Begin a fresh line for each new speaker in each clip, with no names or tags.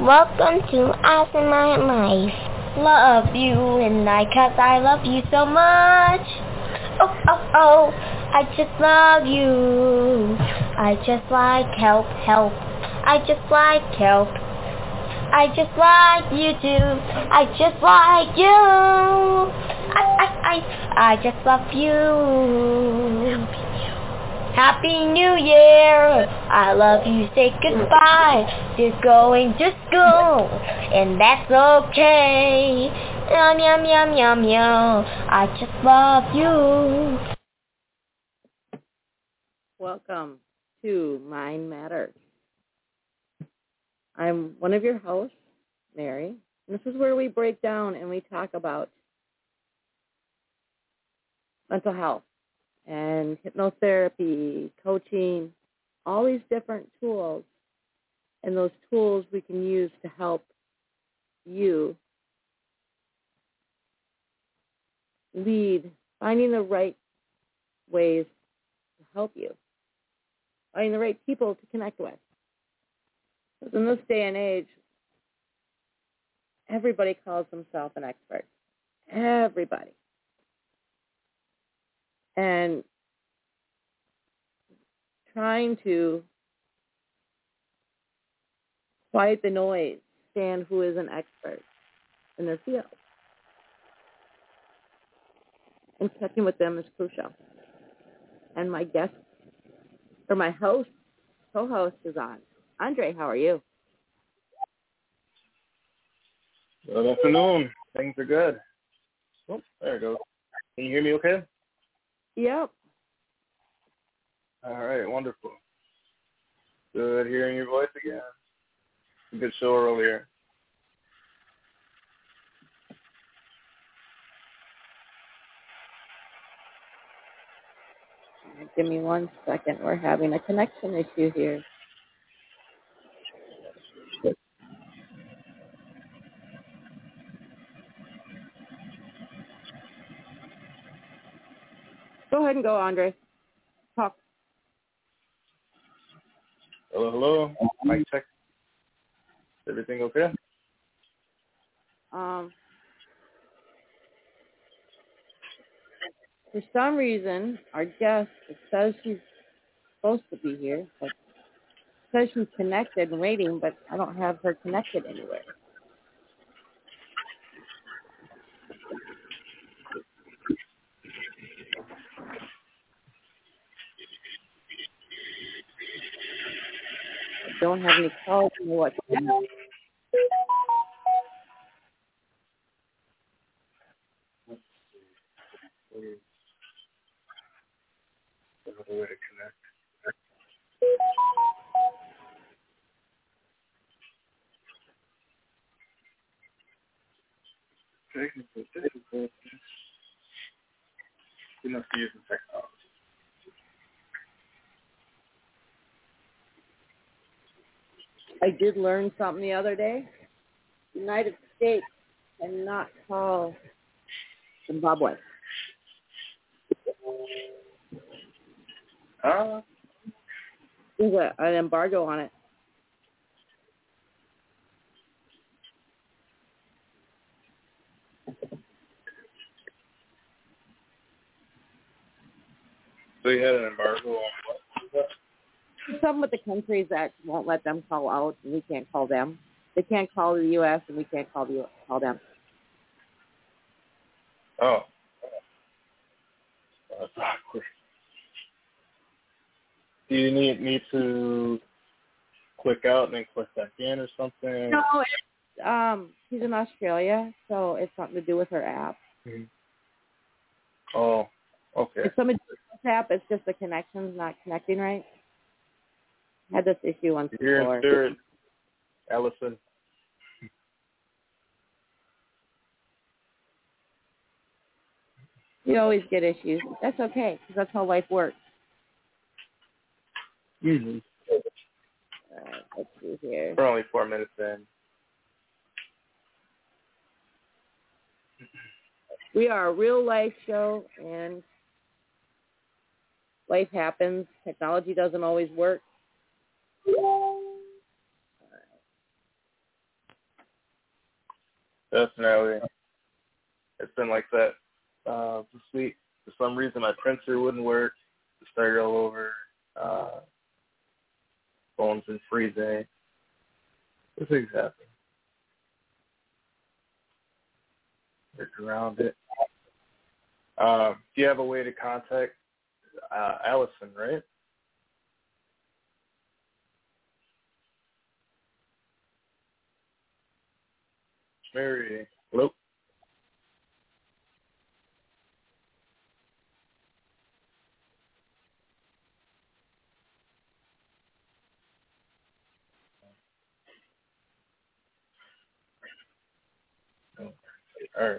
Welcome to Us in My Life. Love you and I cause I love you so much. Oh, oh, oh, I just love you. I just like help, help. I just like help. I just like you too. I just like you. I, I, I, I just love you. Happy New Year! I love you, say goodbye. You're going to school, and that's okay. Yum, yum, yum, yum, yum. I just love you.
Welcome to Mind Matters. I'm one of your hosts, Mary, this is where we break down and we talk about mental health and hypnotherapy, coaching, all these different tools. And those tools we can use to help you lead, finding the right ways to help you, finding the right people to connect with. Because in this day and age, everybody calls themselves an expert. Everybody and trying to quiet the noise, stand who is an expert in their field. And checking with them is crucial. And my guest, or my host, co-host is on. Andre, how are you?
Good afternoon. Things are good. Oh, there it goes. Can you hear me okay?
Yep.
All right, wonderful. Good hearing your voice again. Good show earlier.
Give me one second. We're having a connection issue here. And go, Andre. Talk.
Hello, hello. Mic check. Everything okay?
Um, for some reason, our guest it says she's supposed to be here, but says she's connected and waiting, but I don't have her connected anywhere. Don't have any calls or what.
Another way to connect. Technical difficulties. We must be using technology.
I did learn something the other day. United States cannot call Zimbabwe.
Uh,
There's a, an embargo on it.
so you had an embargo on what?
Some with the countries that won't let them call out, and we can't call them. They can't call the U.S. and we can't call the call them.
Oh. That's awkward. Do you need me to click out and then click back in or something?
No, it's, um, she's in Australia, so it's something to do with her app.
Mhm. Oh, okay.
If somebody uses this app, it's just the connection's not connecting right. Had this issue once
You're
before.
spirit, Allison.
You always get issues. That's okay, because that's how life works.
Mm-hmm.
All right, let's see here.
We're only four minutes in.
We are a real life show, and life happens. Technology doesn't always work.
Definitely. It's been like that uh, this week. For some reason, my printer wouldn't work. It started all over. Uh, phone's been freezing. This things happen. Work around it. Um, do you have a way to contact uh, Allison, right? Mary. Hello? All right.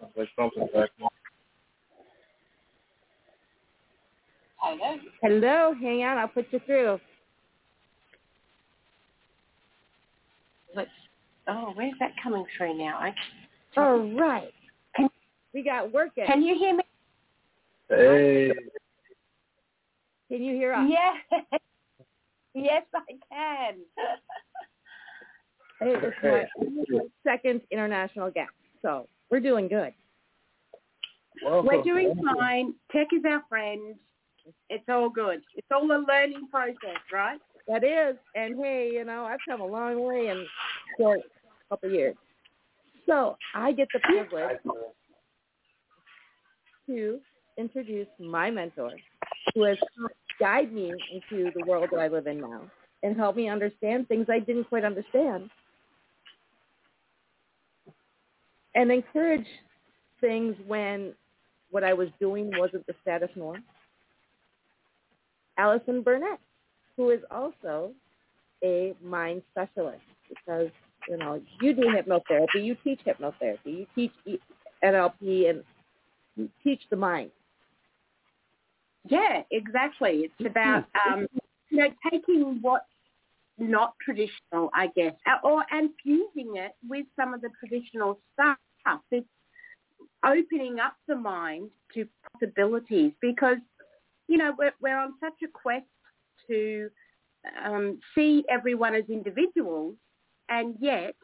Sounds like something's happening.
Hello.
Hello, hang on, I'll put you through.
Let's. Oh, where's that coming through now? I,
All right.
Can-
We got working.
can you hear me?
Hey.
Can you hear us?
Yes. Yes, I can.
Hey, this is my second international guest, so we're doing good.
Welcome.
We're doing fine. Tech is our friend. It's all good. It's all a learning process, right?
That is, and hey, you know, I've come a long way in short couple years. So I get the privilege to introduce my mentor, who has helped guide me into the world that I live in now and help me understand things I didn't quite understand and encourage things when what I was doing wasn't the status norm. Allison Burnett, who is also a mind specialist because, you know, you do hypnotherapy, you teach hypnotherapy, you teach NLP, and you teach the mind.
Yeah, exactly. It's about um, you know taking what's not traditional, I guess, or and fusing it with some of the traditional stuff. It's opening up the mind to possibilities because you know we're we're on such a quest to um, see everyone as individuals, and yet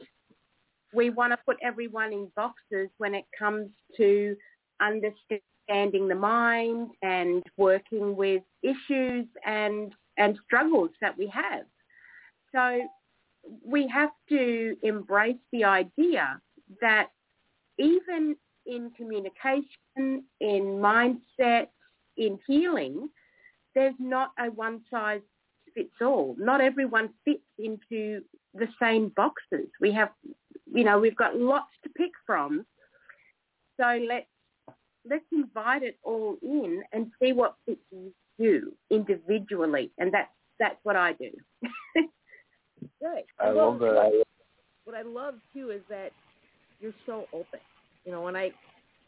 we want to put everyone in boxes when it comes to understanding the mind and working with issues and and struggles that we have. So we have to embrace the idea that even in communication, in mindset, in healing, there's not a one size fits all. Not everyone fits into the same boxes. We have, you know, we've got lots to pick from. So let's let's invite it all in and see what fits you individually, and that's that's what I do.
Right.
I love that.
What I love too is that you're so open. You know, when I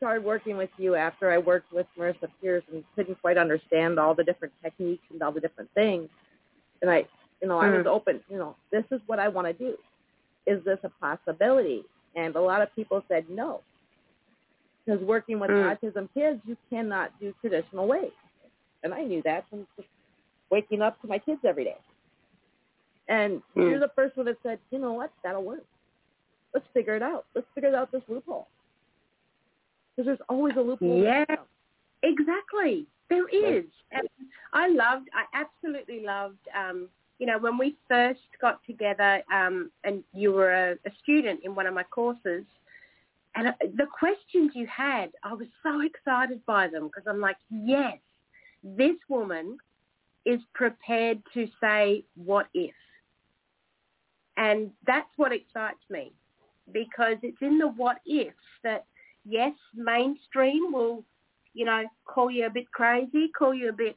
started working with you after I worked with Marissa Pierce and couldn't quite understand all the different techniques and all the different things, and I, you know, I was open. You know, this is what I want to do. Is this a possibility? And a lot of people said no, because working with
Mm.
autism kids, you cannot do traditional ways, and I knew that from just waking up to my kids every day. And
Mm.
you're the first one that said, you know what, that'll work. Let's figure it out. Let's figure out this loophole. Because there's always a loophole.
Yeah. Exactly. There is. And I loved, I absolutely loved, um, you know, when we first got together um, and you were a, a student in one of my courses, and uh, the questions you had, I was so excited by them because I'm like, yes, this woman is prepared to say, what if? And that's what excites me because it's in the what ifs that, yes, mainstream will you know, call you a bit crazy, call you a bit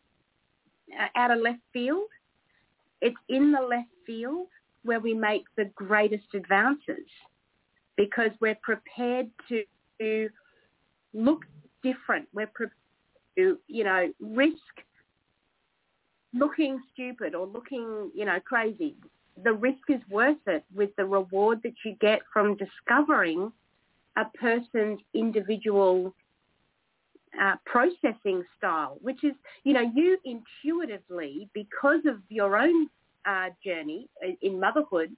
uh, out of left field. It's in the left field where we make the greatest advances because we're prepared to, to look different. We're prepared to, you know, risk looking stupid or looking, you know, crazy. The risk is worth it with the reward that you get from discovering a person's individual uh, processing style, which is, you know, you intuitively, because of your own uh, journey in motherhood,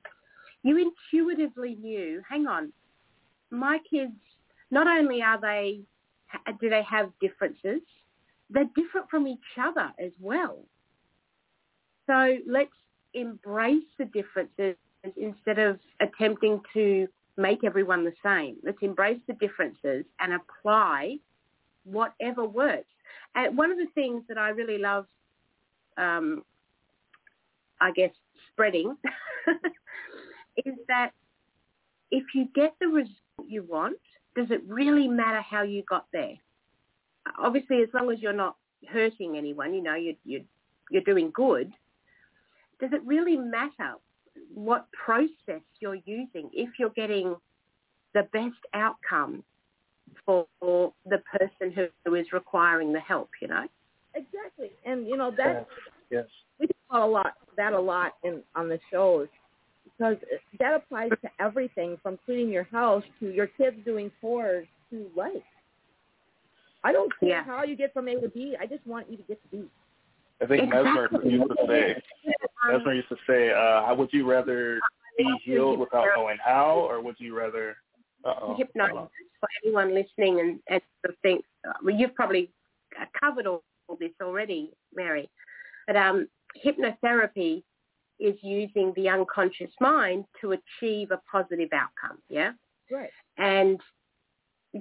you intuitively knew, hang on, my kids, not only are they, do they have differences, they're different from each other as well. So let's embrace the differences instead of attempting to make everyone the same. Let's embrace the differences and apply whatever works. And one of the things that I really love, um, I guess, spreading is that if you get the result you want, does it really matter how you got there? Obviously, as long as you're not hurting anyone, you know, you're, you're, you're doing good, does it really matter what process you're using if you're getting the best outcome for the person who, who is requiring the help, you know?
Exactly. And, you know, that,
yes.
we talk about a lot, that a lot in, on the shows because that applies to everything from cleaning your house to your kids doing chores to life. I don't care yeah. how you get from A to B. I just want you to get to B.
I think exactly. Mesmer used to say, Mesmer used to say, uh, would you rather be healed without knowing how, or would you rather? Uh-oh.
Hypnosis for anyone listening and, and think, well, you've probably covered all, all this already, Mary, but um, hypnotherapy is using the unconscious mind to achieve a positive outcome. Yeah.
Right.
And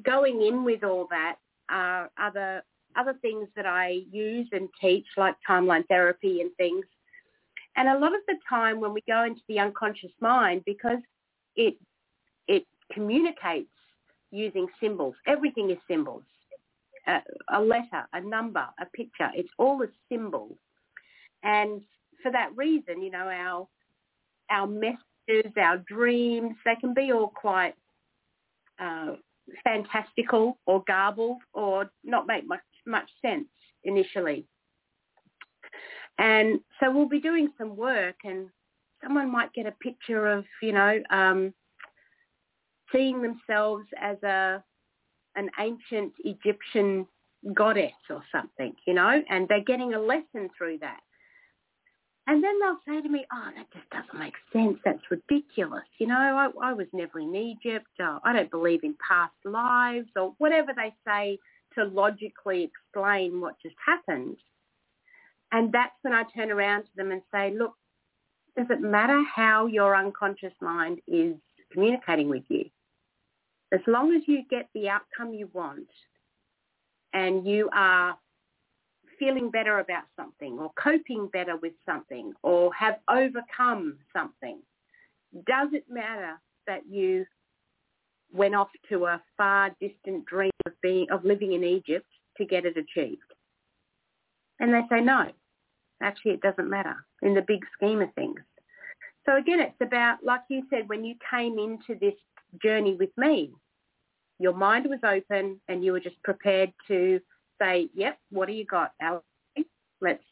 going in with all that are other other things that I use and teach, like timeline therapy and things. And a lot of the time when we go into the unconscious mind, because it it communicates using symbols. Everything is symbols. A letter, a number, a picture. It's all a symbol. And for that reason, you know, our our messages, our dreams, they can be all quite uh, fantastical or garbled or not make much much sense initially. And so we'll be doing some work and someone might get a picture of, you know, um, seeing themselves as a an ancient Egyptian goddess or something, you know, and they're getting a lesson through that. And then they'll say to me, oh, that just doesn't make sense. That's ridiculous. You know, I, I was never in Egypt. Oh, I don't believe in past lives or whatever they say to logically explain what just happened. And that's when I turn around to them and say, look, does it matter how your unconscious mind is communicating with you? As long as you get the outcome you want and you are feeling better about something or coping better with something or have overcome something, does it matter that you went off to a far distant dream of being of living in Egypt to get it achieved? And they say no. Actually, it doesn't matter in the big scheme of things. So again, it's about, like you said, when you came into this journey with me, your mind was open and you were just prepared to say, yep, what do you got, Alex? Let's,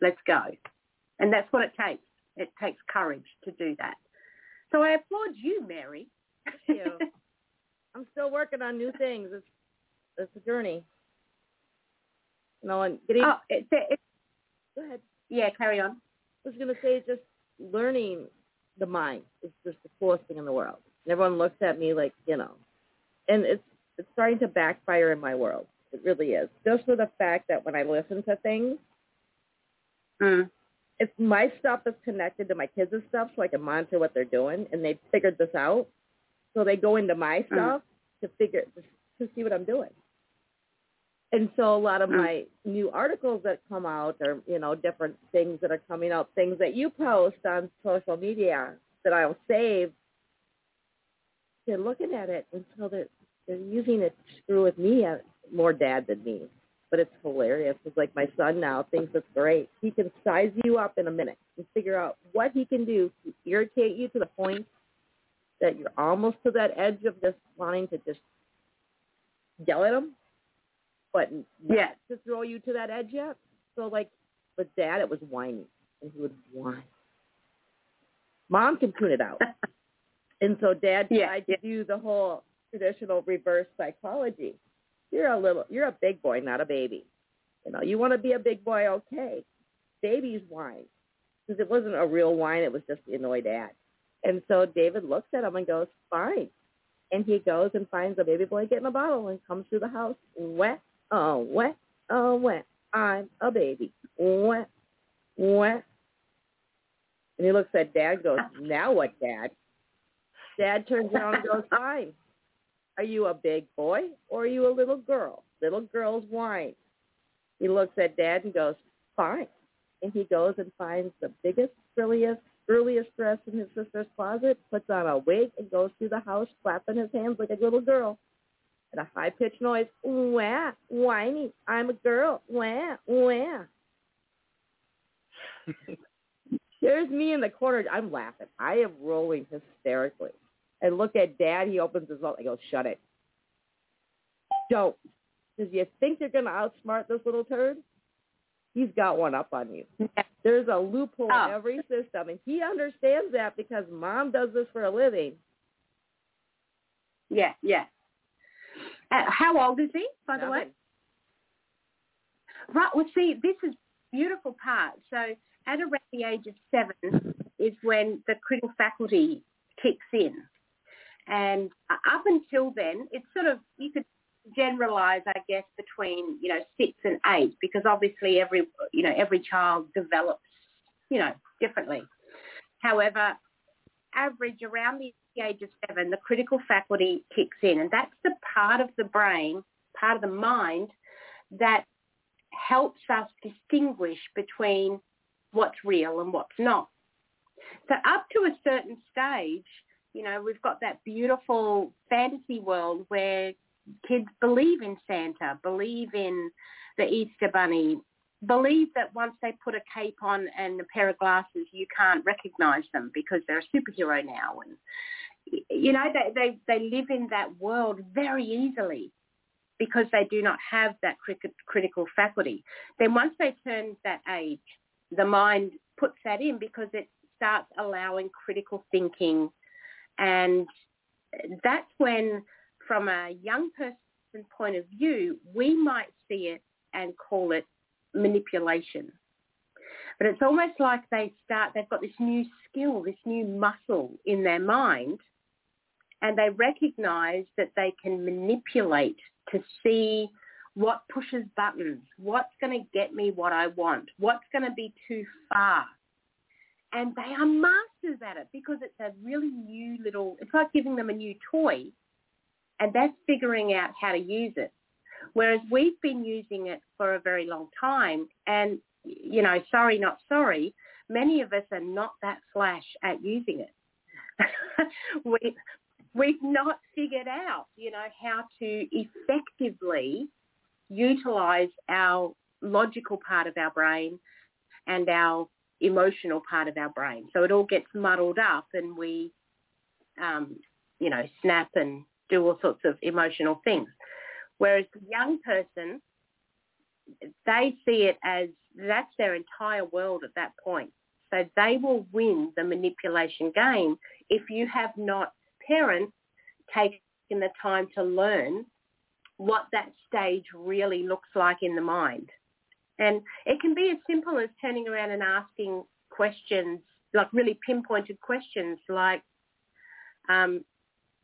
let's go. And that's what it takes. It takes courage to do that. So I applaud you, Mary.
Thank you. I'm still working on new things. It's, it's a journey. You know, and getting...
Oh, it's, it's,
go ahead.
Yeah, carry on.
I was going to say just learning the mind is just the coolest thing in the world. And everyone looks at me like, you know, and it's it's starting to backfire in my world. It really is. Just for the fact that when I listen to things,
mm.
it's my stuff that's connected to my kids' stuff so I can monitor what they're doing, and they figured this out. So they go into my mm. stuff mm. to figure to see what I'm doing. And so a lot of mm. my new articles that come out or you know, different things that are coming out, things that you post on social media that I'll save. They're looking at it until they're they're using it to screw with me more dad than me. But it's hilarious. It's like my son now thinks it's great. He can size you up in a minute and figure out what he can do to irritate you to the point that you're almost to that edge of just wanting to just yell at him, but
yeah,
to throw you to that edge yet. So like with dad, it was whining, and he would whine. Mom can tune it out, and so dad
yeah,
tried to do the whole traditional reverse psychology You're a little, you're a big boy, not a baby. You know, you want to be a big boy, okay. Babies whine. Because it wasn't a real whine, it was just the annoyed dad. And so David looks at him and goes, fine. And he goes and finds a baby boy getting a bottle and comes through the house, wet, oh, what, oh, what, I'm a baby, what, what. And he looks at dad goes, now what, dad? Dad turns around and goes, fine. Are you a big boy or are you a little girl? Little girls whine. He looks at dad and goes, fine. And he goes and finds the biggest, frilliest, earliest dress in his sister's closet, puts on a wig, and goes through the house clapping his hands like a little girl. At a high-pitched noise, wah, whiny, I'm a girl, wah, wah. Here's me in the corner. I'm laughing. I am rolling hysterically. And look at Dad. He opens his mouth. I go, shut it. Don't. Because you think you're going to outsmart this little turd? He's got one up on you. There's a loophole
Oh.
in every system, and he understands that because Mom does this for a living.
Yeah, yeah. Uh, how old is he, by the way? Right. Well, see, this is beautiful part. So at around the age of seven is when the critical faculty kicks in. And uh, up until then, it's sort of, you could generalize, I guess, between, you know, six and eight, because obviously every, you know, every child develops, you know, differently. However, average around the age of seven, the critical faculty kicks in. And that's the part of the brain, part of the mind that helps us distinguish between what's real and what's not. So up to a certain stage, you know, we've got that beautiful fantasy world where kids believe in Santa, believe in the Easter Bunny, believe that once they put a cape on and a pair of glasses, you can't recognize them because they're a superhero now. And, you know, they, they, they live in that world very easily because they do not have that crit- critical faculty. Then once they turn that age, the mind puts that in because it starts allowing critical thinking. And that's when, from a young person's point of view, we might see it and call it manipulation. But it's almost like they start, they've got this new skill, this new muscle in their mind, and they recognize that they can manipulate to see what pushes buttons, what's going to get me what I want, what's going to be too far. And they are masters at it because it's a really new little, it's like giving them a new toy and they're figuring out how to use it. Whereas we've been using it for a very long time and, you know, sorry, not sorry, many of us are not that flash at using it. we, we've not figured out, you know, how to effectively utilize our logical part of our brain and our emotional part of our brain. So it all gets muddled up and we, um, you know, snap and do all sorts of emotional things. Whereas the young person, they see it as that's their entire world at that point. So they will win the manipulation game if you have not, parents, taken the time to learn what that stage really looks like in the mind. And it can be as simple as turning around and asking questions, like really pinpointed questions like, um,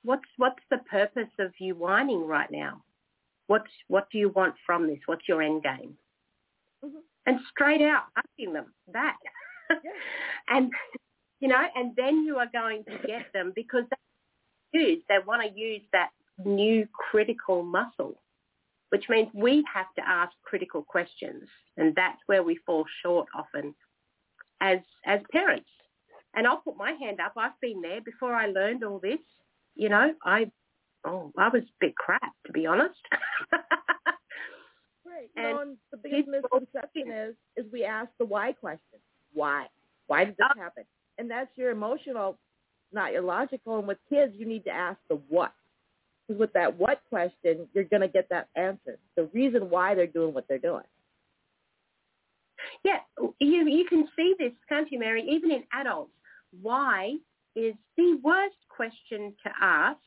what's, what's the purpose of you whining right now? What, what do you want from this? What's your end game?
Mhm.
And straight out asking them that. and, you know, and then you are going to get them because they use, they want to use that new critical muscle, which means we have to ask critical questions. And that's where we fall short often as, as parents. And I'll put my hand up. I've been there before I learned all this. You know, I, oh, I was a bit crap, to be honest.
Right.
And
and the biggest misconception is is we ask the why question. Why? Why did this happen? And that's your emotional, not your logical. And with kids, you need to ask the what. Because with that what question, you're going to get that answer. The reason why they're doing what they're doing.
Yeah, you you can see this, can't you, Mary? Even in adults, why is the worst question to ask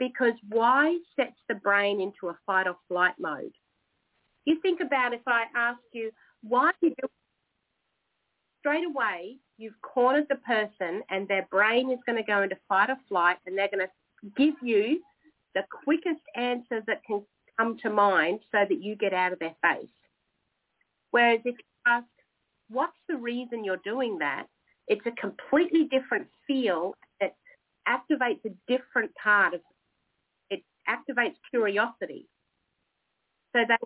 because why sets the brain into a fight or flight mode. You think about if I ask you, why did you straight away you've cornered the person and their brain is going to go into fight or flight and they're going to give you the quickest answer that can come to mind so that you get out of their face. Whereas if you ask, what's the reason you're doing that? It's a completely different feel that activates a different part of activates curiosity. So that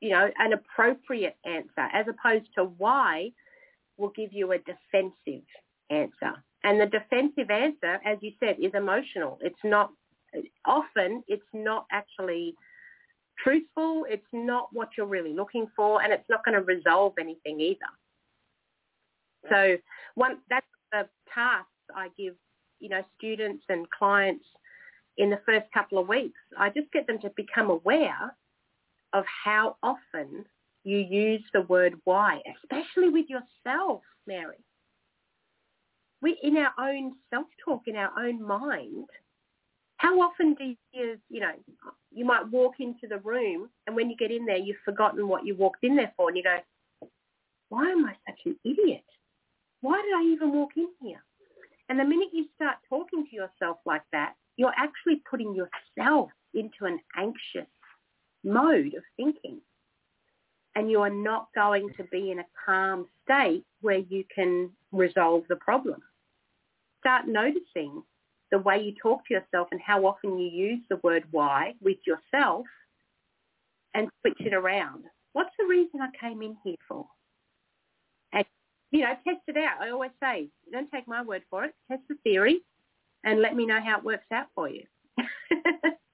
you know, an appropriate answer as opposed to why will give you a defensive answer. And the defensive answer, as you said, is emotional. It's not often it's not actually truthful. It's not what you're really looking for, and it's not going to resolve anything either. So one that's the tasks I give, you know, students and clients in the first couple of weeks. I just get them to become aware of how often you use the word why, especially with yourself, Mary. We in our own self-talk, in our own mind, how often do you, you know, you might walk into the room and when you get in there, you've forgotten what you walked in there for and you go, why am I such an idiot? Why did I even walk in here? And the minute you start talking to yourself like that, you're actually putting yourself into an anxious mode of thinking. And you are not going to be in a calm state where you can resolve the problem. Start noticing the way you talk to yourself and how often you use the word why with yourself and switch it around. What's the reason I came in here for? And, you know, test it out. I always say, don't take my word for it. Test the theory and let me know how it works out for you.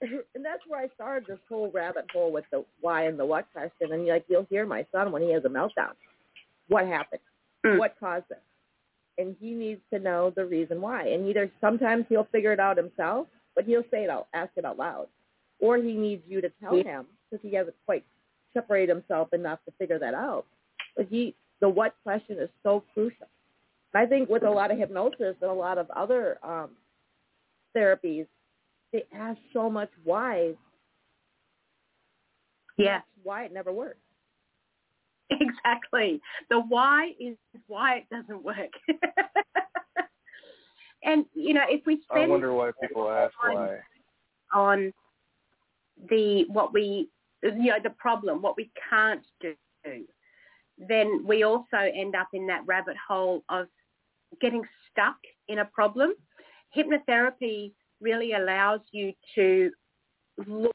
and that's where I started this whole rabbit hole with the why and the what question. And like you'll hear my son when he has a meltdown. What happened? Mm. What caused it? And he needs to know the reason why. And either sometimes he'll figure it out himself, but he'll say it out, ask it out loud, or he needs you to tell him because he hasn't quite separated himself enough to figure that out. But he, the what question is so crucial. I think with a lot of hypnosis and a lot of other um, therapies, they ask so much why.
Yeah.
Why it never works.
Exactly. The why is why it doesn't work. and you know, if we spend
I wonder why people ask
on,
why
on the what we you know the problem, what we can't do, then we also end up in that rabbit hole of getting stuck in a problem. Hypnotherapy really allows you to look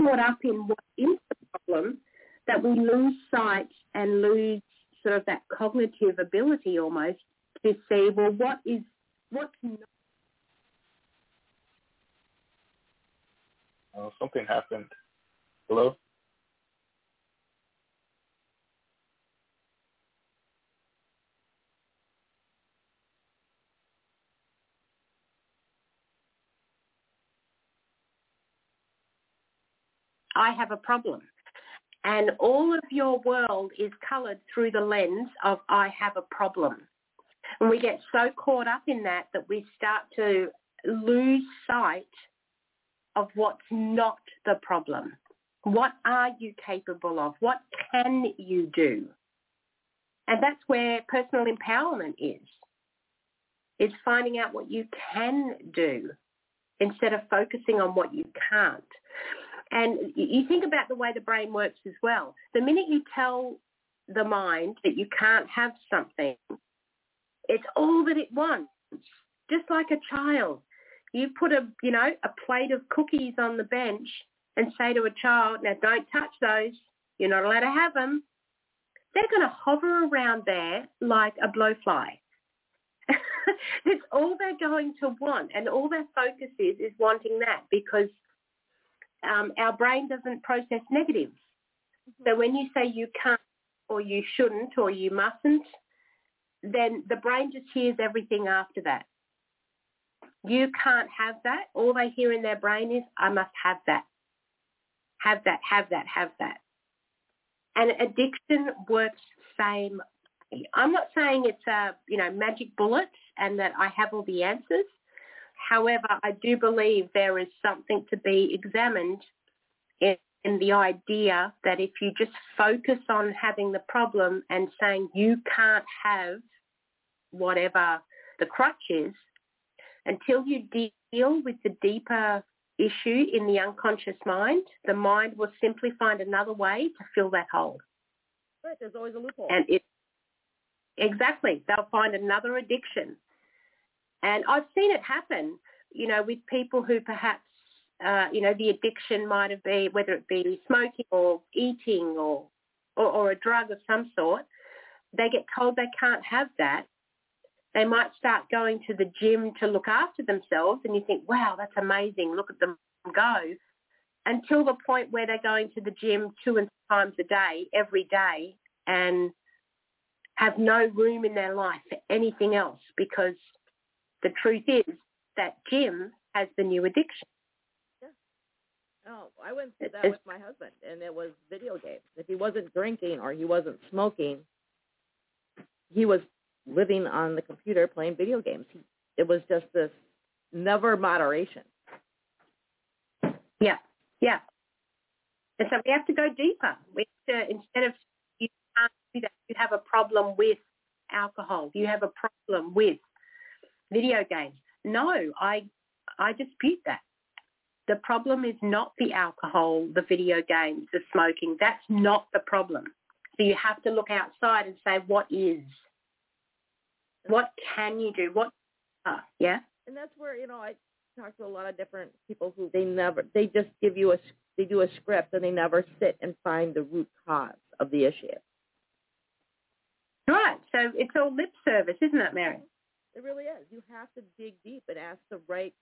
caught up in what is the problem that we lose sight and lose sort of that cognitive ability almost to see, well, what is, what's not.
Oh, something happened. Hello?
I have a problem. And all of your world is coloured through the lens of I have a problem. And we get so caught up in that that we start to lose sight of what's not the problem. What are you capable of? What can you do? And that's where personal empowerment is. It's finding out what you can do instead of focusing on what you can't. And you think about the way the brain works as well. The minute you tell the mind that you can't have something, it's all that it wants. Just like a child. You put a, you know, a plate of cookies on the bench and say to a child, now don't touch those. You're not allowed to have them. They're going to hover around there like a blowfly. That's all they're going to want. And all their focus is, is wanting that because um, our brain doesn't process negatives. Mm-hmm. So when you say you can't or you shouldn't or you mustn't, then the brain just hears everything after that. You can't have that. All they hear in their brain is, I must have that. Have that, have that, have that. And addiction works same I'm not saying it's a you know magic bullet and that I have all the answers. However, I do believe there is something to be examined in, in the idea that if you just focus on having the problem and saying you can't have whatever the crutch is, until you deal with the deeper issue in the unconscious mind, the mind will simply find another way to fill that hole.
Right, there's always a loophole.
And it exactly, they'll find another addiction. And I've seen it happen, you know, with people who perhaps, uh, you know, the addiction might have been whether it be smoking or eating or, or or a drug of some sort. They get told they can't have that, they might start going to the gym to look after themselves and you think, wow, that's amazing. Look at them go. Until the point where they're going to the gym two and three times a day, every day, and have no room in their life for anything else because the truth is that gym has the new addiction.
Yeah. Oh, I went through that with my husband, and it was video games. If he wasn't drinking or he wasn't smoking, he was living on the computer playing video games. He, it was just this never moderation.
Yeah, yeah. And so we have to go deeper. We have to, instead of you can't do that, you have a problem with alcohol. You have a problem with video games. No, I I dispute that. The problem is not the alcohol, the video games, the smoking. That's not the problem. So you have to look outside and say, what is? What can you do? What? Uh, yeah.
And that's where you know I talk to a lot of different people who they never they just give you a they do a script and they never sit and find the root cause of the issue.
Right. So it's all lip service, isn't it, Mary?
It really is. You have to dig deep and ask the right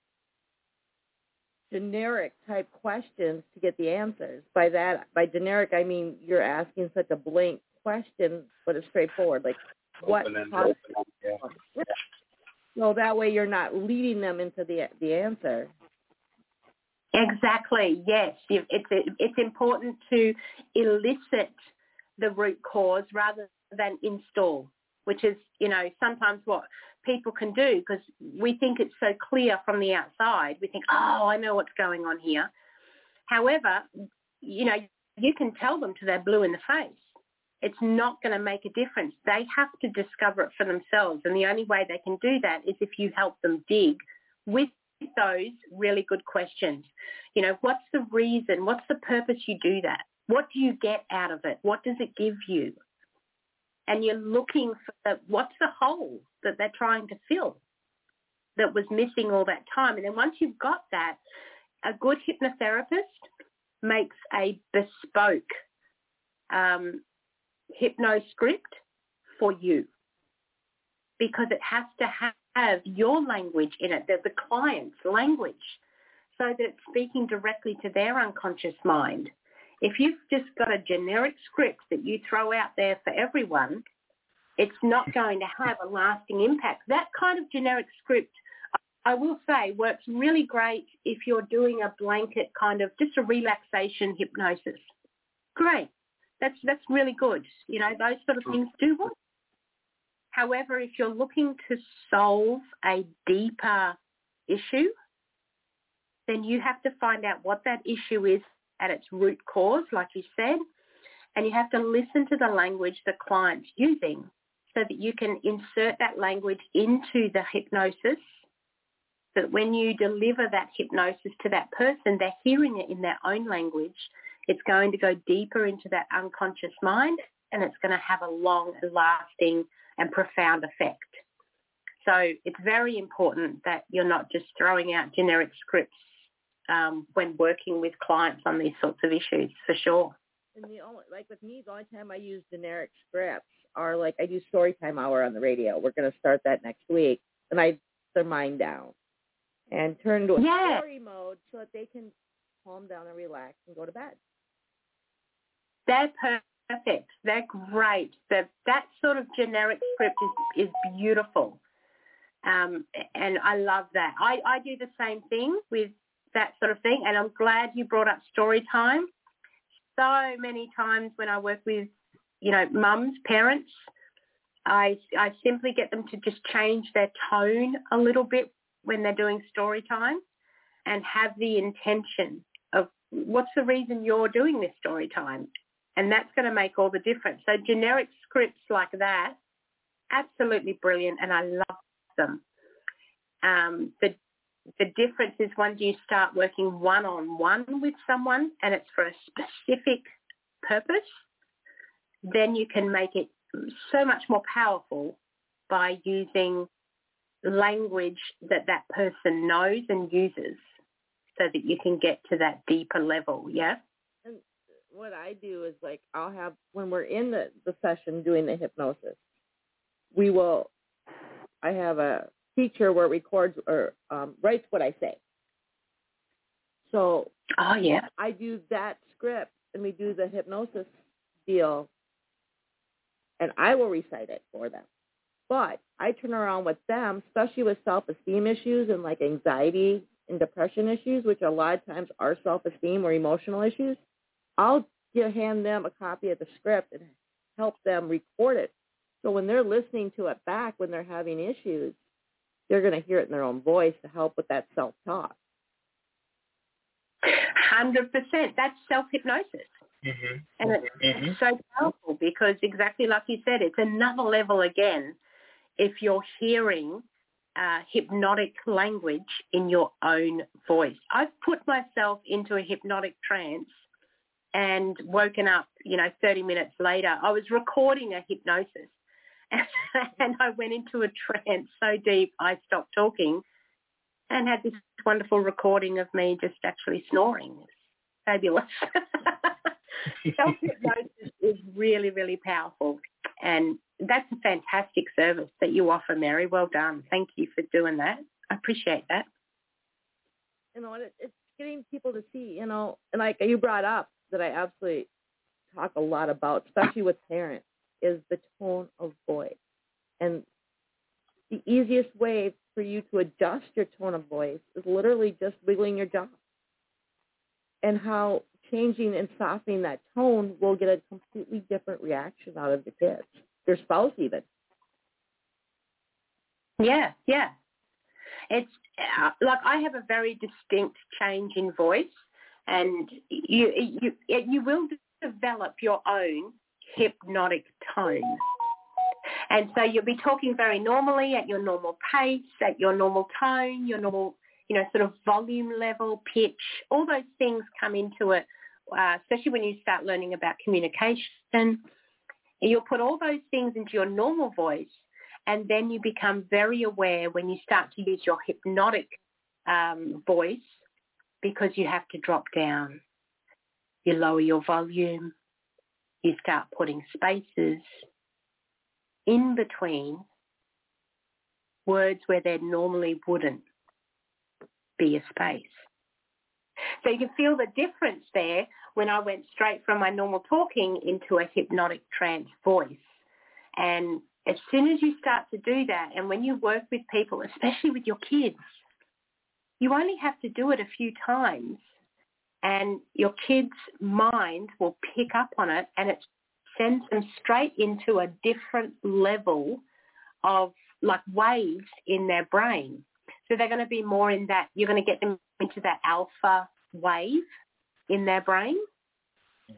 generic type questions to get the answers. By that, by generic, I mean you're asking such a blank question, but it's straightforward. Like, what caused yeah. So that way you're not leading them into the the answer.
Exactly. Yes, it's it's important to elicit the root cause rather than install, which is you know sometimes what people can do because we think it's so clear from the outside. We think, oh, I know what's going on here. However, you know, you can tell them to their blue in the face it's not going to make a difference. They have to discover it for themselves. And the only way they can do that is if you help them dig with those really good questions. You know, what's the reason? What's the purpose you do that? What do you get out of it? What does it give you? And you're looking for the, what's the hole that they're trying to fill that was missing all that time. And then once you've got that, a good hypnotherapist makes a bespoke um, hypnoscript for you because it has to have your language in it, the client's language, so that it's speaking directly to their unconscious mind. If you've just got a generic script that you throw out there for everyone, it's not going to have a lasting impact. That kind of generic script, I will say, works really great if you're doing a blanket kind of just a relaxation hypnosis. Great that's that's really good. You know, those sort of things do work. However, if you're looking to solve a deeper issue, then you have to find out what that issue is at its root cause, like you said, and you have to listen to the language the client's using so that you can insert that language into the hypnosis so that when you deliver that hypnosis to that person, they're hearing it in their own language it's going to go deeper into that unconscious mind and it's going to have a long lasting and profound effect. So it's very important that you're not just throwing out generic scripts um, when working with clients on these sorts of issues, for sure.
And the only, like with me, the only time I use generic scripts are like I do story time hour on the radio. We're going to start that next week, and I their mind down and turn to a
yeah.
story mode so that they can calm down and relax and go to bed.
They're perfect. They're great. They're, that sort of generic script is, is beautiful. Um, and I love that. I, I do the same thing with that sort of thing. And I'm glad you brought up story time. So many times when I work with, you know, mums, parents, I, I simply get them to just change their tone a little bit when they're doing story time and have the intention of what's the reason you're doing this story time? And that's going to make all the difference. So generic scripts like that, absolutely brilliant and I love them. Um, the the difference is once you start working one-on-one with someone and it's for a specific purpose, then you can make it so much more powerful by using language that that person knows and uses so that you can get to that deeper level, yeah?
And what I do is like I'll have when we're in the, the session doing the hypnosis, we will I have a feature where it records or um, writes what I say. So
oh yeah,
I do that script and we do the hypnosis deal, and I will recite it for them. But I turn around with them, especially with self-esteem issues and like anxiety and depression issues, which a lot of times are self-esteem or emotional issues. I'll give, hand them a copy of the script and help them record it. So when they're listening to it back when they're having issues, they're going to hear it in their own voice to help with that self-talk.
100%. That's self-hypnosis.
Mm-hmm.
And it's,
Mm-hmm.
it's so powerful because exactly like you said, it's another level again if you're hearing uh, hypnotic language in your own voice. I've put myself into a hypnotic trance and woken up, you know, 30 minutes later. I was recording a hypnosis and I went into a trance so deep I stopped talking and had this wonderful recording of me just actually snoring. Fabulous. Self-hypnosis is really, really powerful. And that's a fantastic service that you offer, Mary. Well done. Thank you for doing that. I appreciate that.
You know, it's getting people to see, you know, and like you brought up that I absolutely talk a lot about, especially with parents, is the tone of voice. And the easiest way for you to adjust your tone of voice is literally just wiggling your jaw. And how changing and softening that tone will get a completely different reaction out of the kids, their spouse even.
Yeah, yeah. It's uh, like I have a very distinct change in voice, and you you you will develop your own hypnotic tone. And so you'll be talking very normally at your normal pace, at your normal tone, your normal, you know, sort of volume level, pitch, all those things come into it, uh, especially when you start learning about communication. You'll put all those things into your normal voice and then you become very aware when you start to use your hypnotic um, voice because you have to drop down. You lower your volume. You start putting spaces in between words where there normally wouldn't be a space. So you can feel the difference there when I went straight from my normal talking into a hypnotic trance voice. And as soon as you start to do that, and when you work with people, especially with your kids, you only have to do it a few times and your kid's mind will pick up on it and it sends them straight into a different level of like waves in their brain. So they're going to be more in that, you're going to get them into that alpha wave in their brain.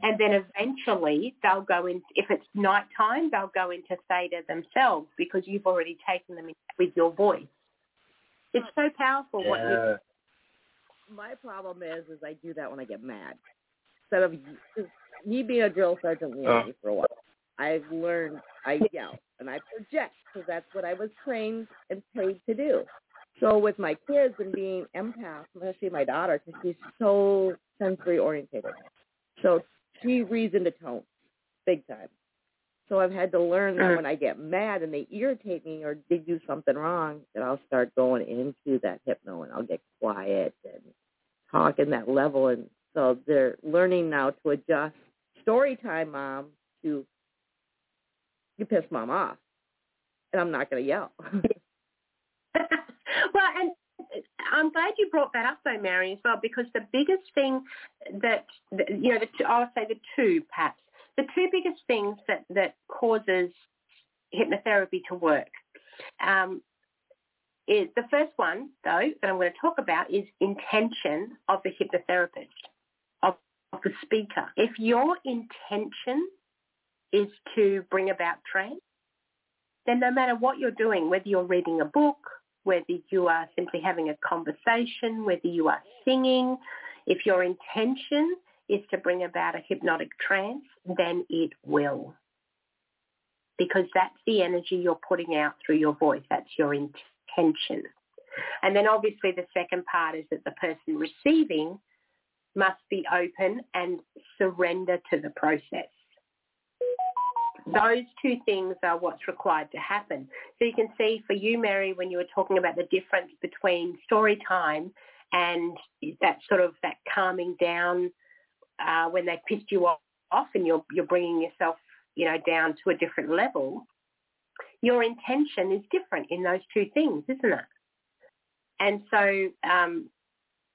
And then eventually they'll go in, if it's nighttime, they'll go into theta themselves because you've already taken them with your voice. It's so powerful what you
Yeah.
My problem is, is I do that when I get mad. Instead of me being a drill sergeant lady for a while, I've learned I yell and I project because that's what I was trained and paid to do. So with my kids and being empath, especially my daughter, because she's so sensory orientated, so she reads into tone, big time. So I've had to learn that
Mm.
when I get mad and they irritate me or they do something wrong, that I'll start going into that hypno and I'll get quiet and talk in that level. And so they're learning now to adjust story time, mom, to you piss mom off, and I'm not going to yell.
well, and I'm glad you brought that up though, Mary, as well, because the biggest thing that, that you know, the two, I would say the two perhaps, the two biggest things that, that causes hypnotherapy to work. Um, it, the first one, though, that I'm going to talk about is intention of the hypnotherapist, of, of the speaker. If your intention is to bring about trance, then no matter what you're doing, whether you're reading a book, whether you are simply having a conversation, whether you are singing, if your intention is to bring about a hypnotic trance, then it will. Because that's the energy you're putting out through your voice. That's your intention. And then obviously the second part is that the person receiving must be open and surrender to the process. Those two things are what's required to happen. So you can see for you, Mary, when you were talking about the difference between story time and that sort of that calming down uh, when they pissed you off and you're you're bringing yourself you know down to a different level. Your intention is different in those two things, isn't it? And so um,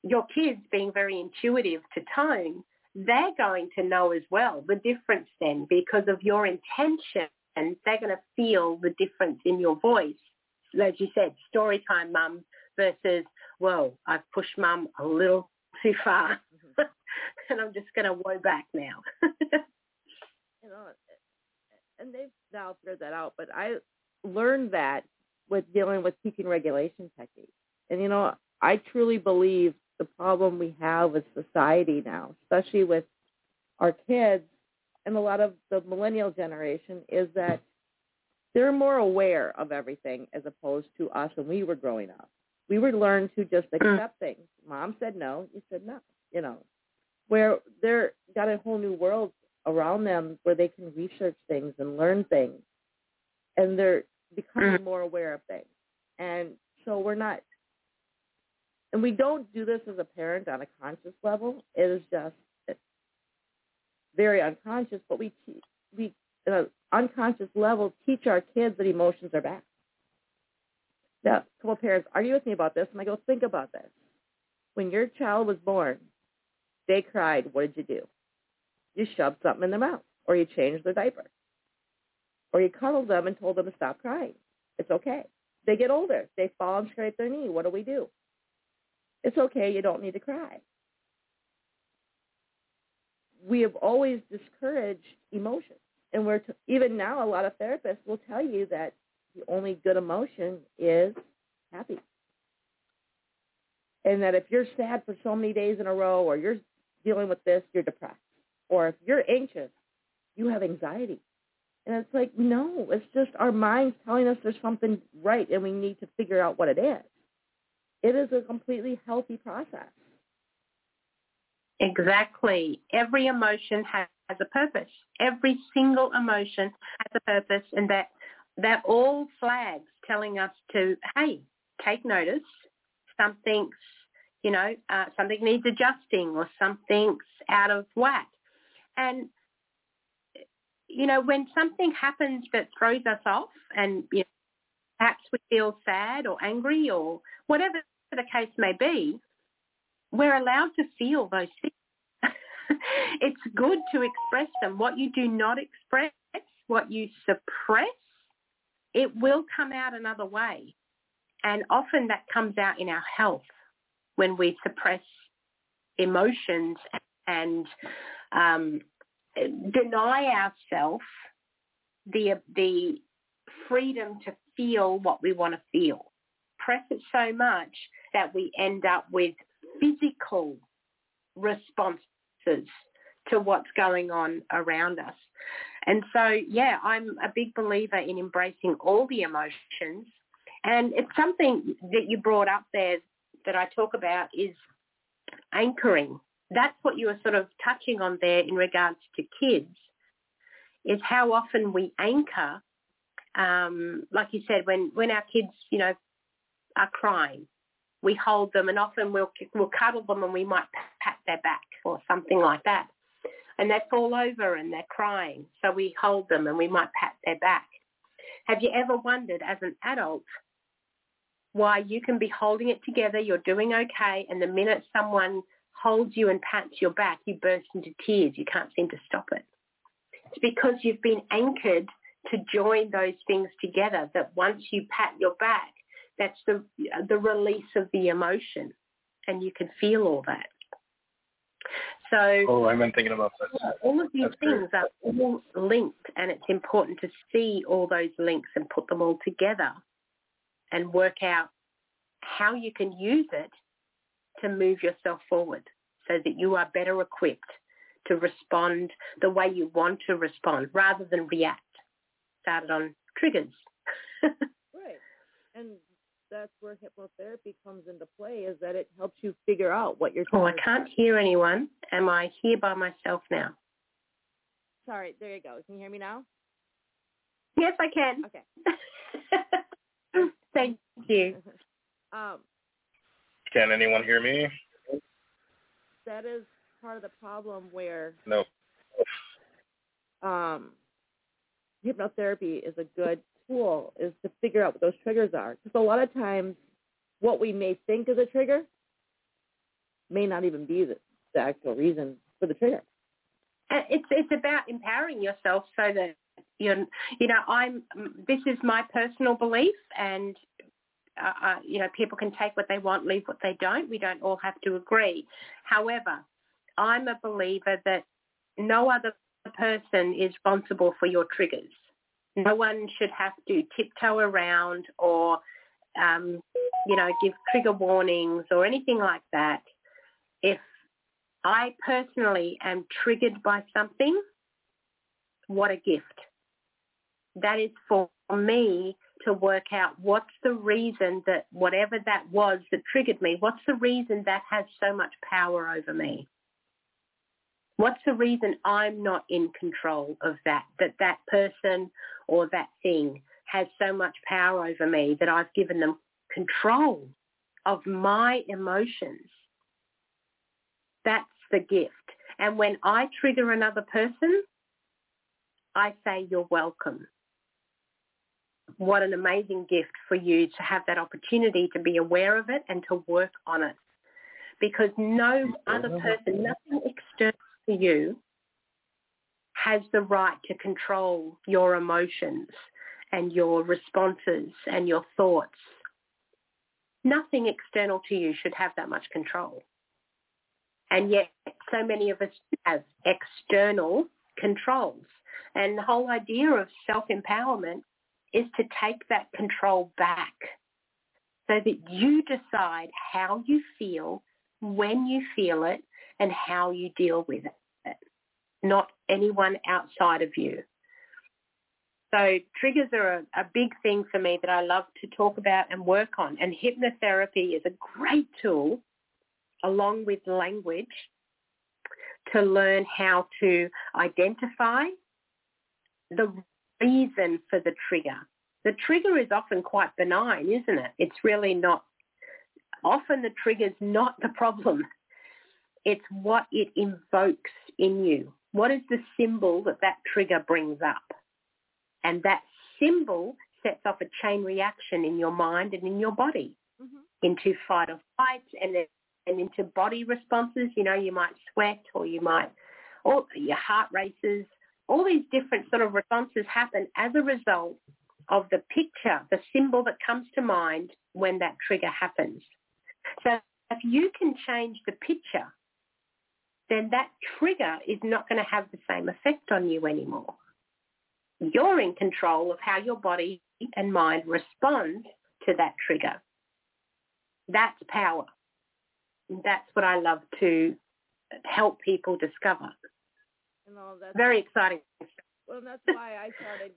your kids being very intuitive to tone, they're going to know as well the difference then because of your intention and they're going to feel the difference in your voice. As you said, story time mum versus, whoa, I've pushed mum a little too far and I'm just going to whoa back now.
you know, and they've now figured that out, but I learned that with dealing with teaching regulation techniques. And, you know, I truly believe the problem we have with society now, especially with our kids and a lot of the millennial generation, is that they're more aware of everything as opposed to us when we were growing up. We were learned to just mm. accept things. Mom said no, you said no, you know, where they're got a whole new world around them where they can research things and learn things and they're becoming mm. more aware of things. And so we're not and we don't do this as a parent on a conscious level. It is just very unconscious, but we we at an unconscious level teach our kids that emotions are bad. Now, a couple parents argue with me about this, and I go, think about this. When your child was born, they cried. What did you do? You shoved something in their mouth, or you changed their diaper, or you cuddled them and told them to stop crying. It's okay. They get older. They fall and scrape their knee. What do we do? It's okay. You don't need to cry. We have always discouraged emotions. And we're t- even now, a lot of therapists will tell you that the only good emotion is happy. And that if you're sad for so many days in a row or you're dealing with this, you're depressed. Or if you're anxious, you have anxiety. And it's like, no, it's just our minds telling us there's something right and we need to figure out what it is. It is a completely healthy process.
Exactly. Every emotion has, a purpose. Every single emotion has a purpose and that that all flags telling us to, hey, take notice. Something's, you know, uh, something needs adjusting or something's out of whack. And, you know, when something happens that throws us off and, you know, perhaps we feel sad or angry or whatever the case may be, we're allowed to feel those things. it's good to express them. What you do not express, what you suppress, it will come out another way. And often that comes out in our health when we suppress emotions and um, deny ourselves the the freedom to feel what we want to feel. Press it so much that we end up with physical responses to what's going on around us. And so, yeah, I'm a big believer in embracing all the emotions. And it's something that you brought up there that I talk about is anchoring. That's what you were sort of touching on there in regards to kids, is how often we anchor, um, like you said, when, when our kids, you know, are crying, we hold them and often we'll, we'll cuddle them and we might pat their back or something like that and they fall over and they're crying. So we hold them and we might pat their back. Have you ever wondered as an adult why you can be holding it together, you're doing okay, and the minute someone holds you and pats your back, you burst into tears. You can't seem to stop it. It's because you've been anchored to join those things together that once you pat your back, that's the, the release of the emotion and you can feel all that. So
Oh, I've been thinking about that.
all of these
That's great.
things are all linked and it's important to see all those links and put them all together and work out how you can use it to move yourself forward so that you are better equipped to respond the way you want to respond rather than react. Started on triggers.
Right. And that's where hypnotherapy comes into play is that it helps you figure out what you're
oh, I can't hear anyone. Am I here by myself now?
Sorry, there you go. Can you hear me now?
Yes, I can.
Okay.
Thank you.
Um,
Can anyone hear me?
That is part of the problem where
No.
um, hypnotherapy is a good tool is to figure out what those triggers are. Because a lot of times, what we may think is a trigger may not even be the, the actual reason for the trigger.
It's it's about empowering yourself so that you're you know I'm this is my personal belief and uh, uh, you know people can take what they want leave what they don't we don't all have to agree however I'm a believer that no other person is responsible for your triggers no one should have to tiptoe around or um, you know give trigger warnings or anything like that if I personally am triggered by something. What a gift. That is for me to work out what's the reason that whatever that was that triggered me, what's the reason that has so much power over me? What's the reason I'm not in control of that, that that person or that thing has so much power over me that I've given them control of my emotions? That's the gift. And when I trigger another person, I say, you're welcome. What an amazing gift for you to have that opportunity to be aware of it and to work on it. Because no other person, nothing external to you has the right to control your emotions and your responses and your thoughts. Nothing external to you should have that much control. And yet so many of us have external controls. And the whole idea of self-empowerment is to take that control back so that you decide how you feel, when you feel it, and how you deal with it, not anyone outside of you. So triggers are a, a big thing for me that I love to talk about and work on. And hypnotherapy is a great tool along with language to learn how to identify the reason for the trigger. The trigger is often quite benign, isn't it? It's really not, often the trigger's not the problem. It's what it invokes in you. What is the symbol that that trigger brings up? And that symbol sets off a chain reaction in your mind and in your body
Mm-hmm.
into fight or flight and then and into body responses. You know, you might sweat or you might, or your heart races. All these different sort of responses happen as a result of the picture, the symbol that comes to mind when that trigger happens. So if you can change the picture, then that trigger is not going to have the same effect on you anymore. You're in control of how your body and mind respond to that trigger. That's power. That's what I love to help people discover.
And all that's
Very exciting.
Well, that's why I started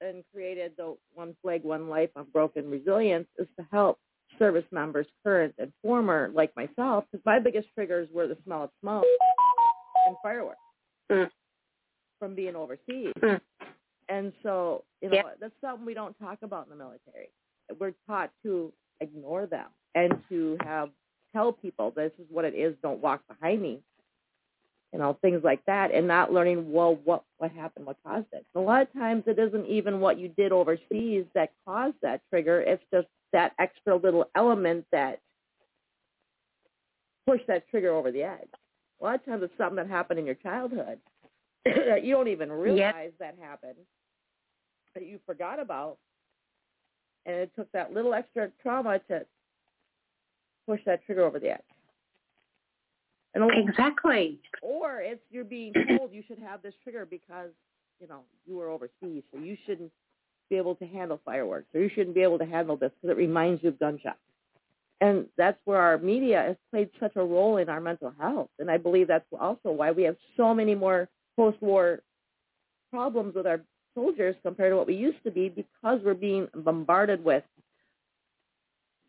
and created the One Flag, One Life of Broken Resilience is to help service members, current and former, like myself, because my biggest triggers were the smell of smoke and fireworks
Mm.
from being overseas.
Mm.
And so, you know,
Yeah.
that's something we don't talk about in the military. We're taught to ignore them and to have tell people this is what it is, don't walk behind me. You know, things like that and not learning, well, what what happened, what caused it. A lot of times it isn't even what you did overseas that caused that trigger. It's just that extra little element that pushed that trigger over the edge. A lot of times it's something that happened in your childhood that you don't even realize that happened. that you forgot about, and it took that little extra trauma to push that trigger over the edge.
And exactly.
Or it's you're being told you should have this trigger because you know you were overseas, so you shouldn't be able to handle fireworks, or you shouldn't be able to handle this because it reminds you of gunshots. And that's where our media has played such a role in our mental health. And I believe that's also why we have so many more post-war problems with our soldiers compared to what we used to be because we're being bombarded with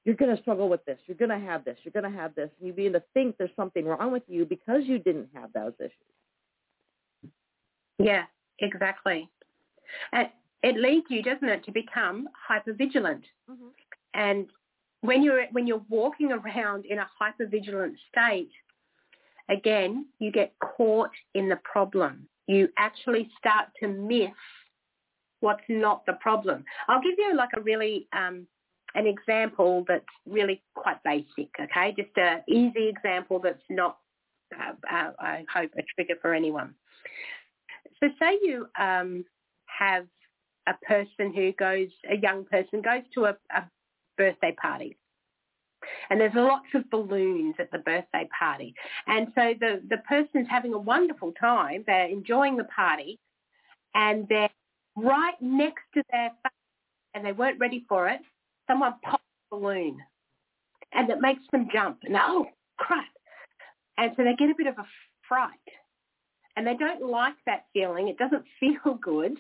you're going to struggle with this. You're going to have this. You're going to have this. And you begin to think there's something wrong with you because you didn't have those issues.
Yeah, exactly. And it leads you, doesn't it, to become hypervigilant. Mm-hmm. And when you're when you're walking around in a hypervigilant state, again, you get caught in the problem. You actually start to miss what's not the problem. I'll give you like a really um, an example that's really quite basic, okay? Just an easy example that's not, uh, uh, I hope, a trigger for anyone. So say you um, have a person who goes, a young person goes to a, a birthday party and there's lots of balloons at the birthday party. And so the, the person's having a wonderful time. They're enjoying the party and they're right next to their and they weren't ready for it someone pops a balloon and it makes them jump and oh crap. And so they get a bit of a fright and they don't like that feeling. It doesn't feel good.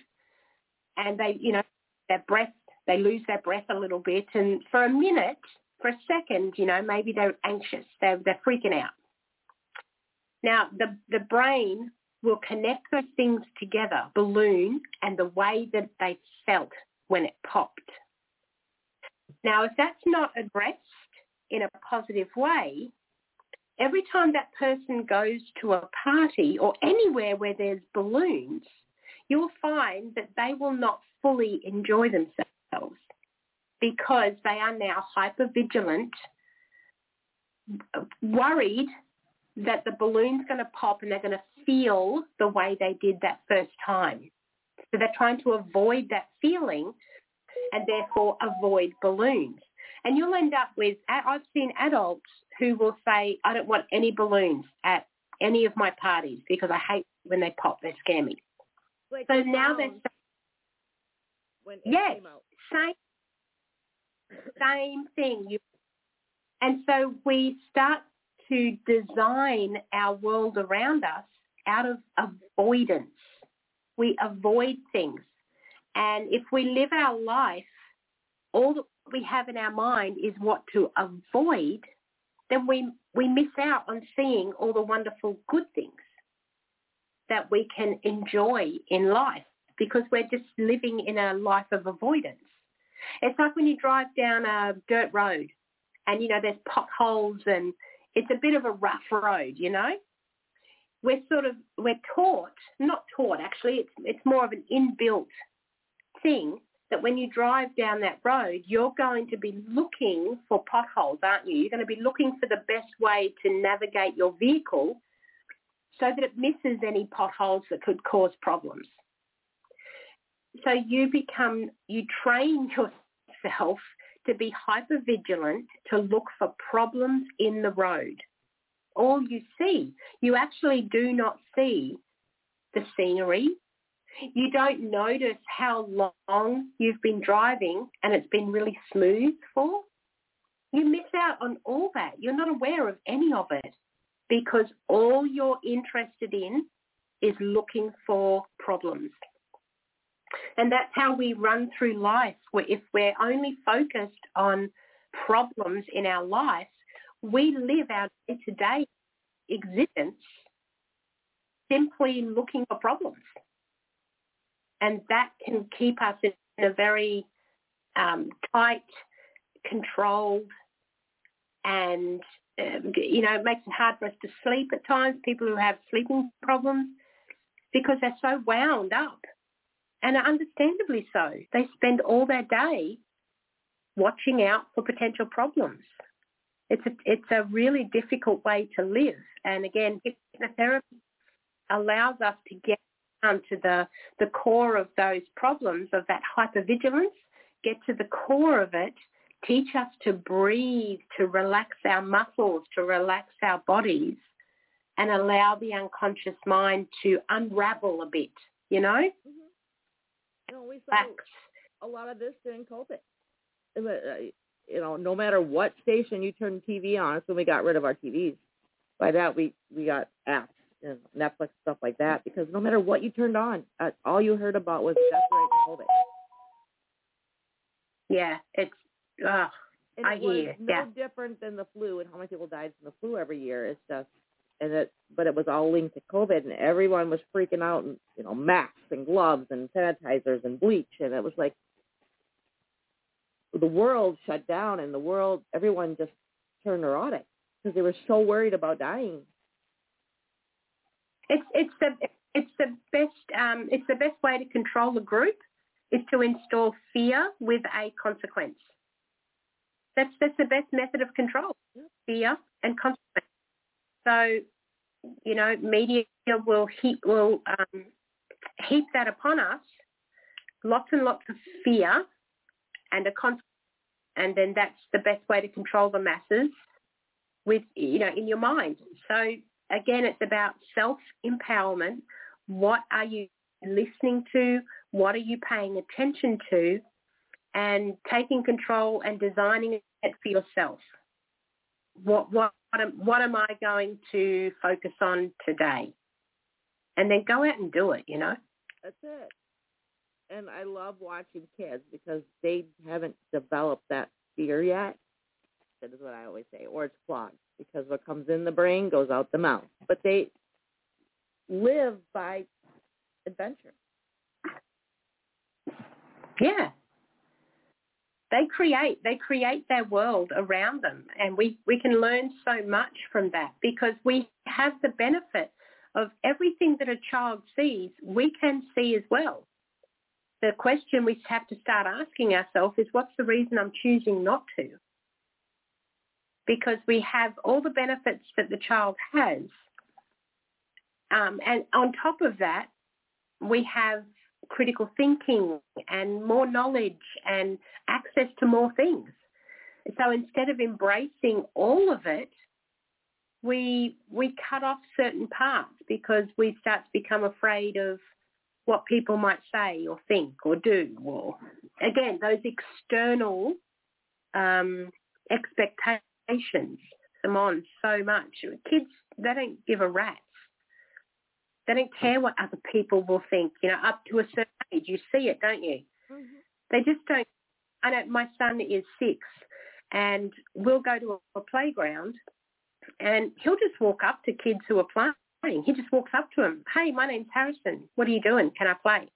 And they, you know, their breath, they lose their breath a little bit. And for a minute, for a second, you know, maybe they're anxious. They're, they're freaking out. Now, the, the brain will connect those things together, balloon and the way that they felt when it popped. Now, if that's not addressed in a positive way, every time that person goes to a party or anywhere where there's balloons, you'll find that they will not fully enjoy themselves because they are now hyper vigilant, worried that the balloon's going to pop and they're going to feel the way they did that first time. So they're trying to avoid that feeling and therefore avoid balloons. And you'll end up with, I've seen adults who will say, I don't want any balloons at any of my parties because I hate when they pop, they scare me.
Like
so now they're
when
yes, same, same thing. You, and so we start to design our world around us out of avoidance. We avoid things. And if we live our life, all that we have in our mind is what to avoid, then we, we miss out on seeing all the wonderful good things that we can enjoy in life because we're just living in a life of avoidance. It's like when you drive down a dirt road and, you know, there's potholes and it's a bit of a rough road, you know? We're sort of, we're taught, not taught actually, it's, it's more of an inbuilt thing that when you drive down that road, you're going to be looking for potholes, aren't you? You're going to be looking for the best way to navigate your vehicle so that it misses any potholes that could cause problems. So you become, you train yourself to be hyper vigilant to look for problems in the road. All you see, you actually do not see the scenery, you don't notice how long you've been driving and it's been really smooth for. You miss out on all that. You're not aware of any of it because all you're interested in is looking for problems. And that's how we run through life. If we're only focused on problems in our life, we live our day-to-day existence simply looking for problems and that can keep us in a very um, tight, controlled, and um, you know, it makes it hard for us to sleep at times. People who have sleeping problems because they're so wound up, and understandably so. They spend all their day watching out for potential problems. It's a, it's a really difficult way to live. And again, hypnotherapy allows us to get down to the, the core of those problems of that hypervigilance, get to the core of it, teach us to breathe, to relax our muscles, to relax our bodies, and allow the unconscious mind to unravel a bit, you know?
Mm-hmm. We saw
Relax.
a lot of this during COVID. Uh, You know, no matter what station you turn the TV on, it's when we got rid of our TVs. By that, we we got apps and Netflix stuff like that because no matter what you turned on, uh, all you heard about was death rate and COVID.
Yeah, it's, uh,
And
I
it
hear you,
no
yeah.
different than the flu and how many people died from the flu every year. It's just, and it, but it was all linked to COVID, and everyone was freaking out, and you know, masks and gloves and sanitizers and bleach, and it was like the world shut down, and the world, everyone just turned neurotic because they were so worried about dying.
It's, it's the, it's the best, um, it's the best way to control a group is to install fear with a consequence. That's, that's the best method of control, fear and consequence. So, you know, media will heap, will, um, heap that upon us, lots and lots of fear and a consequence. And then that's the best way to control the masses with, you know, in your mind. So again, it's about self-empowerment. What are you listening to? What are you paying attention to? And taking control and designing it for yourself. What, what, what, am, what am I going to focus on today? And then go out and do it, you know?
That's it. And I love watching kids because they haven't developed that fear yet. Is what I always say. Or it's clogged because what comes in the brain goes out the mouth. But they live by adventure.
Yeah. They create they create their world around them and we, we can learn so much from that because we have the benefit of everything that a child sees, we can see as well. The question we have to start asking ourselves is what's the reason I'm choosing not to? Because we have all the benefits that the child has. Um, and on top of that, we have critical thinking and more knowledge and access to more things. So instead of embracing all of it, we we cut off certain parts because we start to become afraid of what people might say or think or do. Or again, those external um, expectations come on so much. Kids, they don't give a rat's. They don't care what other people will think. You know, up to a certain age, you see it, don't you?
Mm-hmm.
They just don't. I know my son is six, and we'll go to a, a playground, and he'll just walk up to kids who are playing. He just walks up to them. Hey, my name's Harrison. What are you doing? Can I play?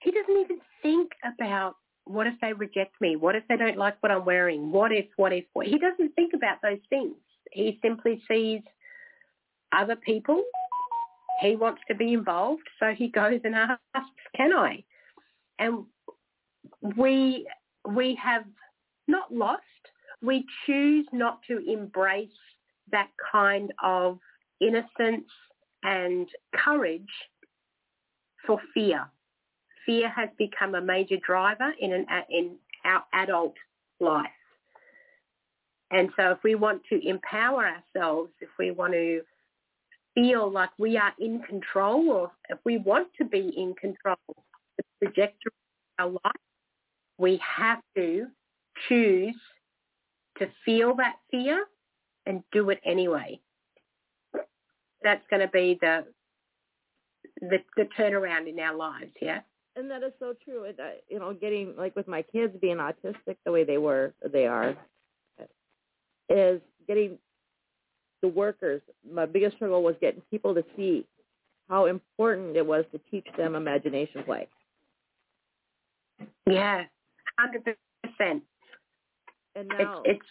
He doesn't even think about what if they reject me? What if they don't like what I'm wearing? What if? What if? What? He doesn't think about those things. He simply sees other people he wants to be involved, so he goes and asks, "Can I?" And we we have not lost. We choose not to embrace that kind of innocence and courage for fear. Fear has become a major driver in an in our adult life. And so if we want to empower ourselves, if we want to feel like we are in control or if we want to be in control of the trajectory of our life, we have to choose to feel that fear and do it anyway. That's going to be the the, the turnaround in our lives, yeah.
And that is so true. It, uh, you know, getting like with my kids being autistic the way they were, they are, is getting the workers. My biggest struggle was getting people to see how important it was to teach them imagination play.
Yeah, hundred percent.
And
It's
now
it's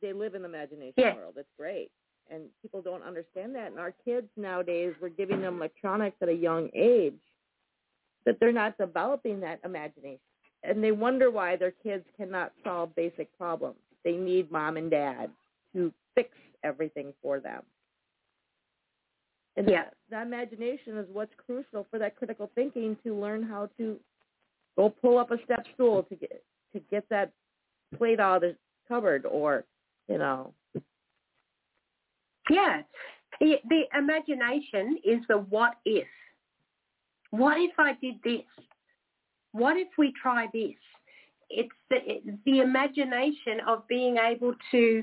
they live in the imagination
Yeah.
world. It's great. And people don't understand that. And our kids nowadays, we're giving them electronics at a young age that they're not developing that imagination. And they wonder why their kids cannot solve basic problems. They need mom and dad to fix everything for them. And
Yeah.
that imagination is what's crucial for that critical thinking to learn how to go pull up a step stool to get to get that plate out of the cupboard or you know
yeah the, the imagination is the what if what if i did this what if we try this it's the, the imagination of being able to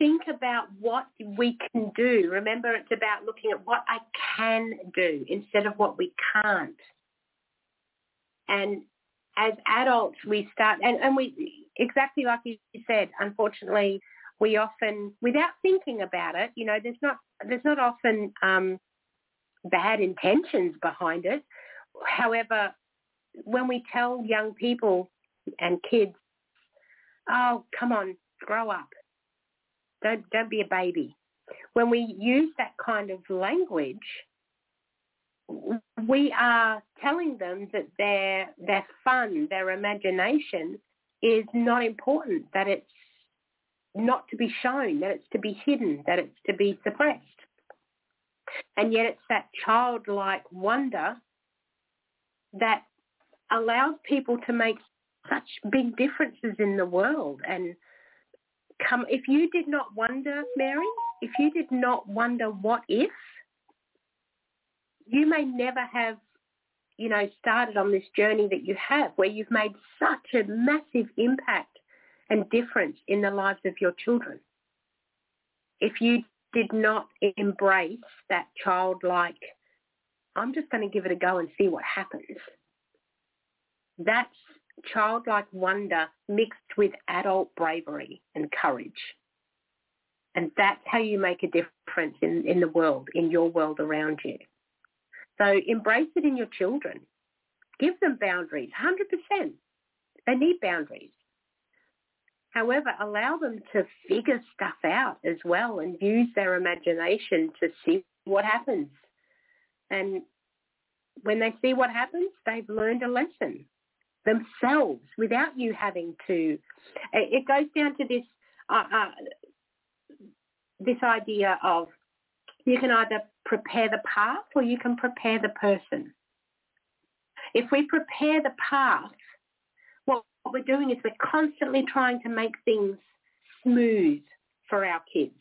think about what we can do. Remember, it's about looking at what I can do instead of what we can't. And as adults, we start, and, and we, exactly like you said, unfortunately, we often, without thinking about it, you know, there's not, there's not often um, bad intentions behind it. However, when we tell young people and kids, oh, come on, grow up. Don't, don't be a baby. When we use that kind of language, we are telling them that their, their fun, their imagination is not important, that it's not to be shown, that it's to be hidden, that it's to be suppressed. And yet it's that childlike wonder that allows people to make such big differences in the world. And come if you did not wonder mary if you did not wonder what if you may never have you know started on this journey that you have where you've made such a massive impact and difference in the lives of your children. If you did not embrace that childlike i'm just going to give it a go and see what happens that's childlike wonder mixed with adult bravery and courage. And that's how you make a difference in, in the world, in your world around you. So embrace it in your children. Give them boundaries, 100%. They need boundaries. However, allow them to figure stuff out as well and use their imagination to see what happens. And when they see what happens, they've learned a lesson themselves without you having to. It goes down to this uh, uh, this idea of you can either prepare the path or you can prepare the person. If we prepare the path, what, we're doing is we're constantly trying to make things smooth for our kids.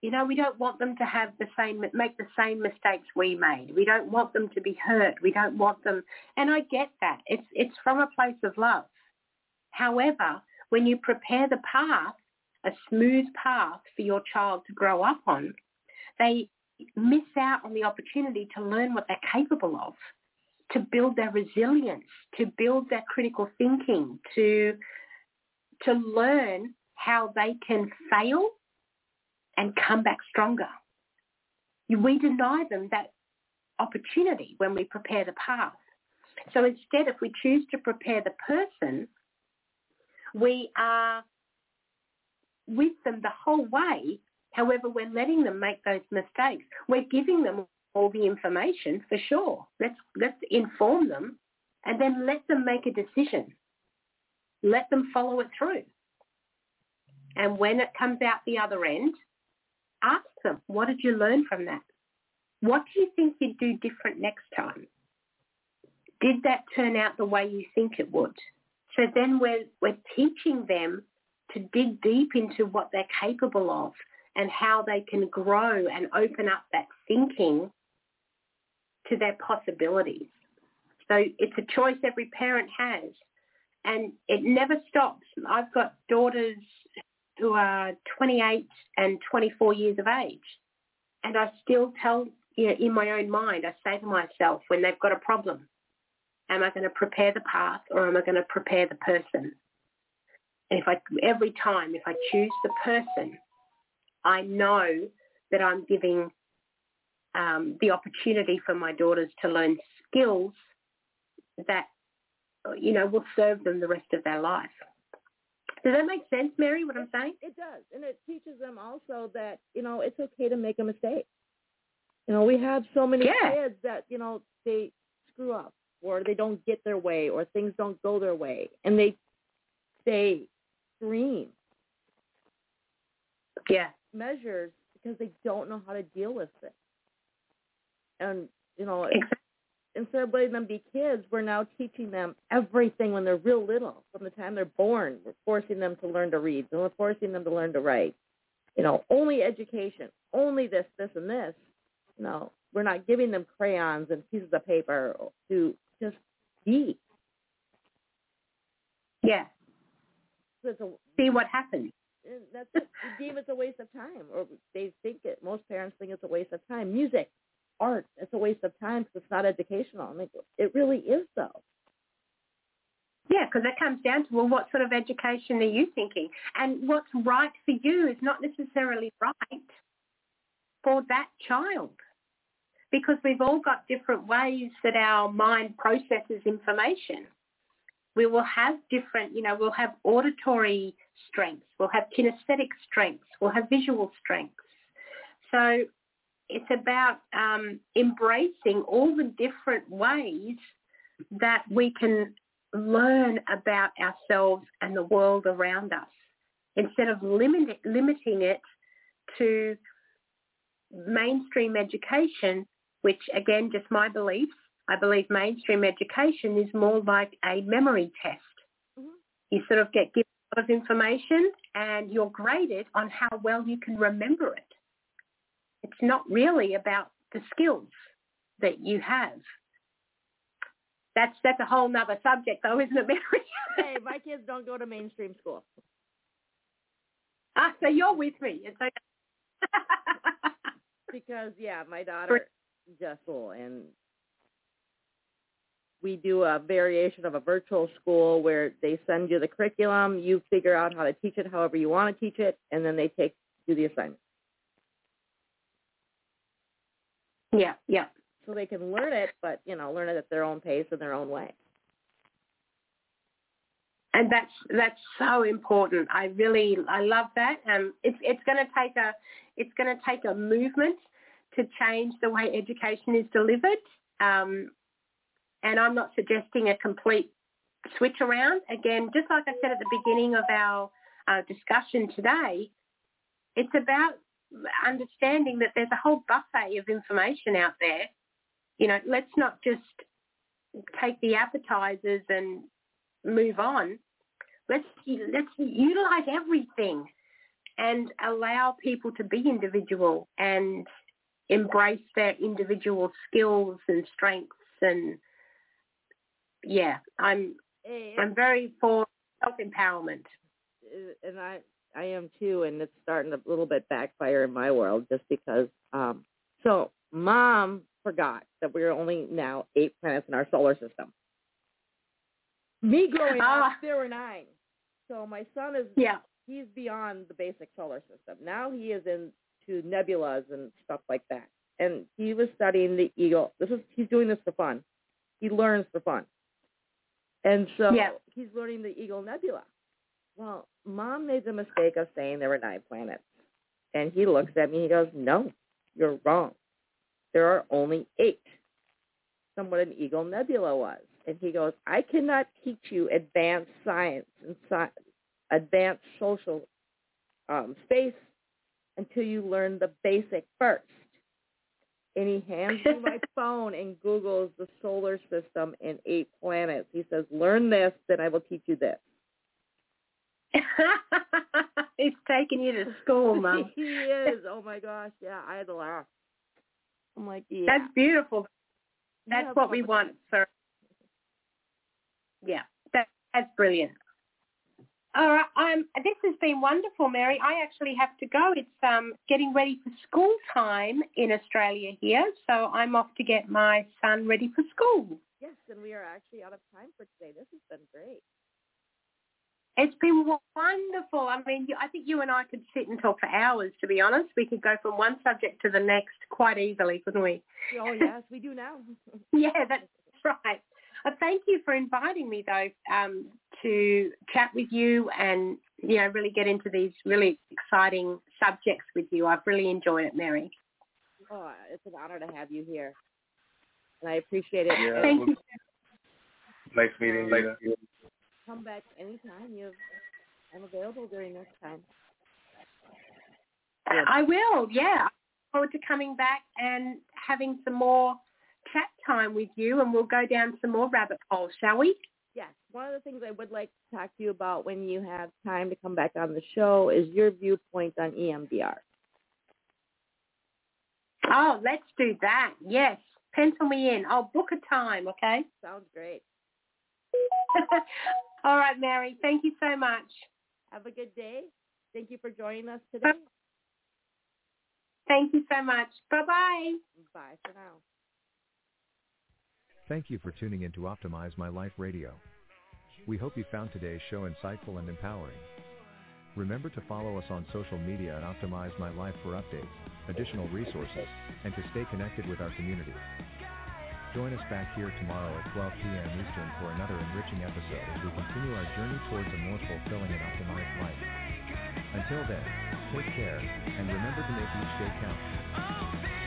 You know, we don't want them to have the same, make the same mistakes we made. We don't want them to be hurt. We don't want them, and I get that. It's, it's from a place of love. However, when you prepare the path, a smooth path for your child to grow up on, they miss out on the opportunity to learn what they're capable of, to build their resilience, to build their critical thinking, to, to learn how they can fail and come back stronger. We deny them that opportunity when we prepare the path. So instead, if we choose to prepare the person, we are with them the whole way. However, we're letting them make those mistakes. We're giving them all the information for sure. Let's, let's inform them and then let them make a decision. Let them follow it through. And when it comes out the other end, ask them, what did you learn from that? What do you think you'd do different next time? Did that turn out the way you think it would? So then we're, we're teaching them to dig deep into what they're capable of and how they can grow and open up that thinking to their possibilities. So it's a choice every parent has. And it never stops. I've got daughters who are 28 and 24 years of age. And I still tell, you know, in my own mind, I say to myself when they've got a problem, am I going to prepare the path or am I going to prepare the person? And if I, every time, if I choose the person, I know that I'm giving um, the opportunity for my daughters to learn skills that, you know, will serve them the rest of their life. Does that make sense, Mary, what I'm saying?
It does. And it teaches them also that, you know, it's okay to make a mistake. You know, we have so many
yeah.
kids that, you know, they screw up or they don't get their way or things don't go their way and they they scream.
Yeah.
Measures because they don't know how to deal with it. And you know,
Exactly.
instead of letting them be kids, we're now teaching them everything when they're real little, from the time they're born. We're forcing them to learn to read, and we're forcing them to learn to write. You know, only education, only this, this, and this. You know, we're not giving them crayons and pieces of paper to just be.
Yeah.
It's a,
See what happens.
and that's it. We deem it's a waste of time, or they think it. Most parents think it's a waste of time. Music, art, it's a waste of time because it's not educational. Like, it really is though.
Yeah, because that comes down to, well, what sort of education are you thinking? And what's right for you is not necessarily right for that child. Because we've all got different ways that our mind processes information. We will have different, you know, we'll have auditory strengths, we'll have kinesthetic strengths, we'll have visual strengths. So it's about um, embracing all the different ways that we can learn about ourselves and the world around us instead of limit, limiting it to mainstream education, which again, just my beliefs, I believe mainstream education is more like a memory test.
Mhm.
You sort of get given a lot of information and you're graded on how well you can remember it. It's not really about the skills that you have. That's that's a whole nother subject though, isn't it, Mary?
hey, my kids don't go to mainstream school.
ah, so you're with me. It's okay.
because yeah, my daughter Jessel and we do a variation of a virtual school where they send you the curriculum, you figure out how to teach it however you want to teach it, and then they take do the assignment.
Yeah, yeah.
So they can learn it, but you know, learn it at their own pace and their own way.
and that's that's so important. I really I love that. Um, it's it's going to take a it's going to take a movement to change the way education is delivered. Um, and I'm not suggesting a complete switch around. Again, just like I said at the beginning of our uh, discussion today, it's about understanding that there's a whole buffet of information out there. You know, let's not just take the appetizers and move on. Let's let's utilize everything and allow people to be individual and embrace their individual skills and strengths and yeah, I'm I'm very for self empowerment.
and I I am too, and it's starting to a little bit backfire in my world just because. Um, so mom forgot that we're only now eight planets in our solar system. Me growing up,
Ah.
there were nine. So my son is
Yeah.
he's beyond the basic solar system. Now he is into nebulas and stuff like that. And he was studying the eagle. This is he's doing this for fun. He learns for fun. And so
Yeah.
he's learning the Eagle Nebula. Well, mom made the mistake of saying there were nine planets. And he looks at me and he goes, No, you're wrong. There are only eight. From what an Eagle Nebula was. And he goes, I cannot teach you advanced science and sci- advanced social um, space until you learn the basic first. And he hands me my phone and Googles the solar system and eight planets. He says, learn this, then I will teach you this.
it's taking you to school, Mum.
he is. Oh my gosh. Yeah, I had to laugh. I'm like, yeah.
That's beautiful. That's
Yeah,
what we want, sir. Yeah, that, that's brilliant. All right, um, this has been wonderful, Mary. I actually have to go. It's um, getting ready for school time in Australia here, so I'm off to get my son ready for school.
Yes, and we are actually out of time for today. This has been great.
It's been wonderful. I mean, I think you and I could sit and talk for hours, to be honest. We could go from one subject to the next quite easily, couldn't we?
Oh yes, we do now.
Yeah, that's right. Uh, thank you for inviting me, though, um, to chat with you and you know really get into these really exciting subjects with you. I've really enjoyed it, Mary.
oh, it's an honor to have you here, and I appreciate it.
Yeah.
Thank you.
Nice meeting you.
Come back anytime. You, I'm available during this time.
I will. Yeah, forward to coming back and having some more chat time with you, and we'll go down some more rabbit holes, shall we?
Yes. One of the things I would like to talk to you about when you have time to come back on the show is your viewpoint on EMDR.
Oh, let's do that. Yes. Pencil me in. I'll book a time, okay?
Sounds great.
All right, Mary. Thank you so much.
Have a good day. Thank you for joining us today.
Thank you so much. Bye-bye.
Bye for now.
Thank you for tuning in to Optimize My Life Radio. We hope you found today's show insightful and empowering. Remember to follow us on social media at Optimize My Life for updates, additional resources, and to stay connected with our community. Join us back here tomorrow at 12 p.m. Eastern for another enriching episode as we continue our journey towards a more fulfilling and optimized life. Until then, take care and remember to make each day count.